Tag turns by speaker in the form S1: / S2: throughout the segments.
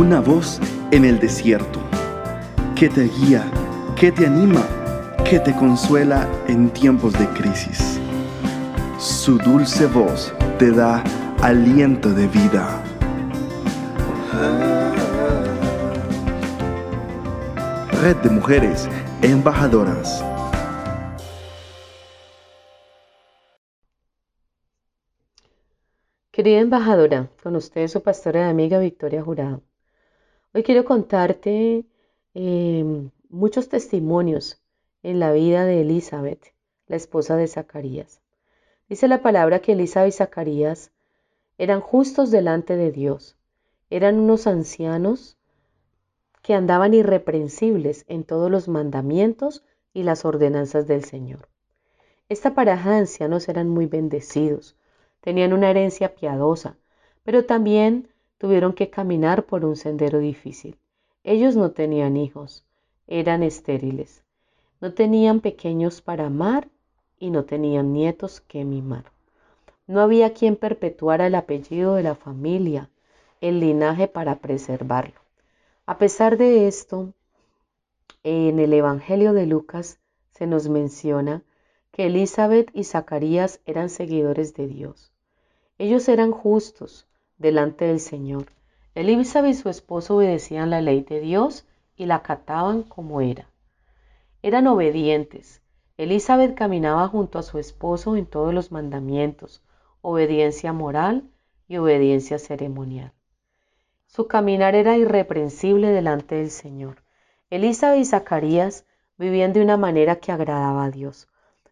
S1: una voz en el desierto, que te guía, que te anima, que te consuela en tiempos de crisis. Su dulce voz te da aliento de vida. Red de Mujeres Embajadoras.
S2: Querida embajadora, con usted su pastora y amiga Victoria Jurado. Hoy quiero contarte em, muchos testimonios en la vida de Elizabeth, la esposa de Zacarías. Dice la palabra que Elizabeth y Zacarías eran justos delante de Dios. Eran unos ancianos que andaban irreprensibles en todos los mandamientos y las ordenanzas del Señor. Esta pareja de ancianos eran muy bendecidos, tenían una herencia piadosa, pero también tuvieron que caminar por un sendero difícil. Ellos no tenían hijos, eran estériles, no tenían pequeños para amar y no tenían nietos que mimar. No había quien perpetuara el apellido de la familia, el linaje para preservarlo. A pesar de esto, en el Evangelio de Lucas se nos menciona que Elizabeth y Zacarías eran seguidores de Dios. Ellos eran justos, delante del Señor. Elizabeth y su esposo obedecían la ley de Dios y la acataban como era. Eran obedientes. Elizabeth caminaba junto a su esposo en todos los mandamientos, obediencia moral y obediencia ceremonial. Su caminar era irreprensible delante del Señor. Elizabeth y Zacarías vivían de una manera que agradaba a Dios.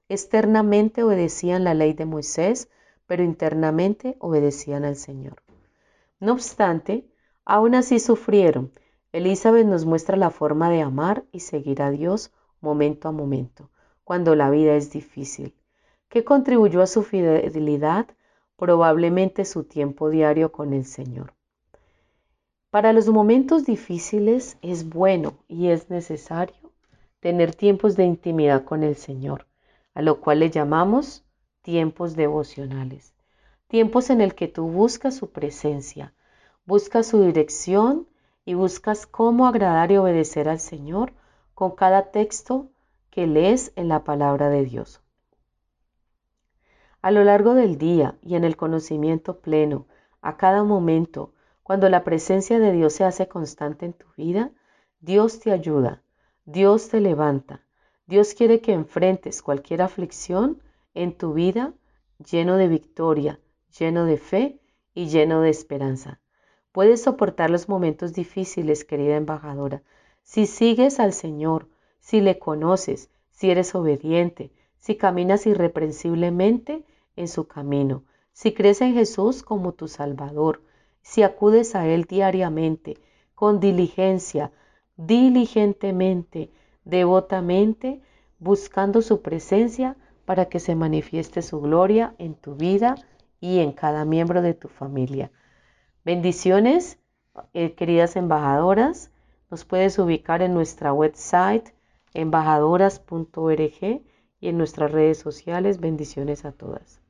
S2: Externamente obedecían la ley de Moisés, pero internamente obedecían al Señor. No obstante, aún así sufrieron. Elizabeth nos muestra la forma de amar y seguir a Dios momento a momento, cuando la vida es difícil. ¿Qué contribuyó a su fidelidad? Probablemente su tiempo diario con el Señor. Para los momentos difíciles es bueno y es necesario tener tiempos de intimidad con el Señor, a lo cual le llamamos tiempos devocionales tiempos en el que tú buscas su presencia, buscas su dirección y buscas cómo agradar y obedecer al Señor con cada texto que lees en la palabra de Dios. A lo largo del día y en el conocimiento pleno, a cada momento, cuando la presencia de Dios se hace constante en tu vida, Dios te ayuda, Dios te levanta, Dios quiere que enfrentes cualquier aflicción en tu vida lleno de victoria, lleno de fe y lleno de esperanza. Puedes soportar los momentos difíciles, querida embajadora, si sigues al Señor, si le conoces, si eres obediente, si caminas irreprensiblemente en su camino, si crees en Jesús como tu Salvador, si acudes a Él diariamente, con diligencia, diligentemente, devotamente, buscando su presencia para que se manifieste su gloria en tu vida y en cada miembro de tu familia. Bendiciones, eh, queridas embajadoras. Nos puedes ubicar en nuestra website embajadoras.org y en nuestras redes sociales. Bendiciones a todas.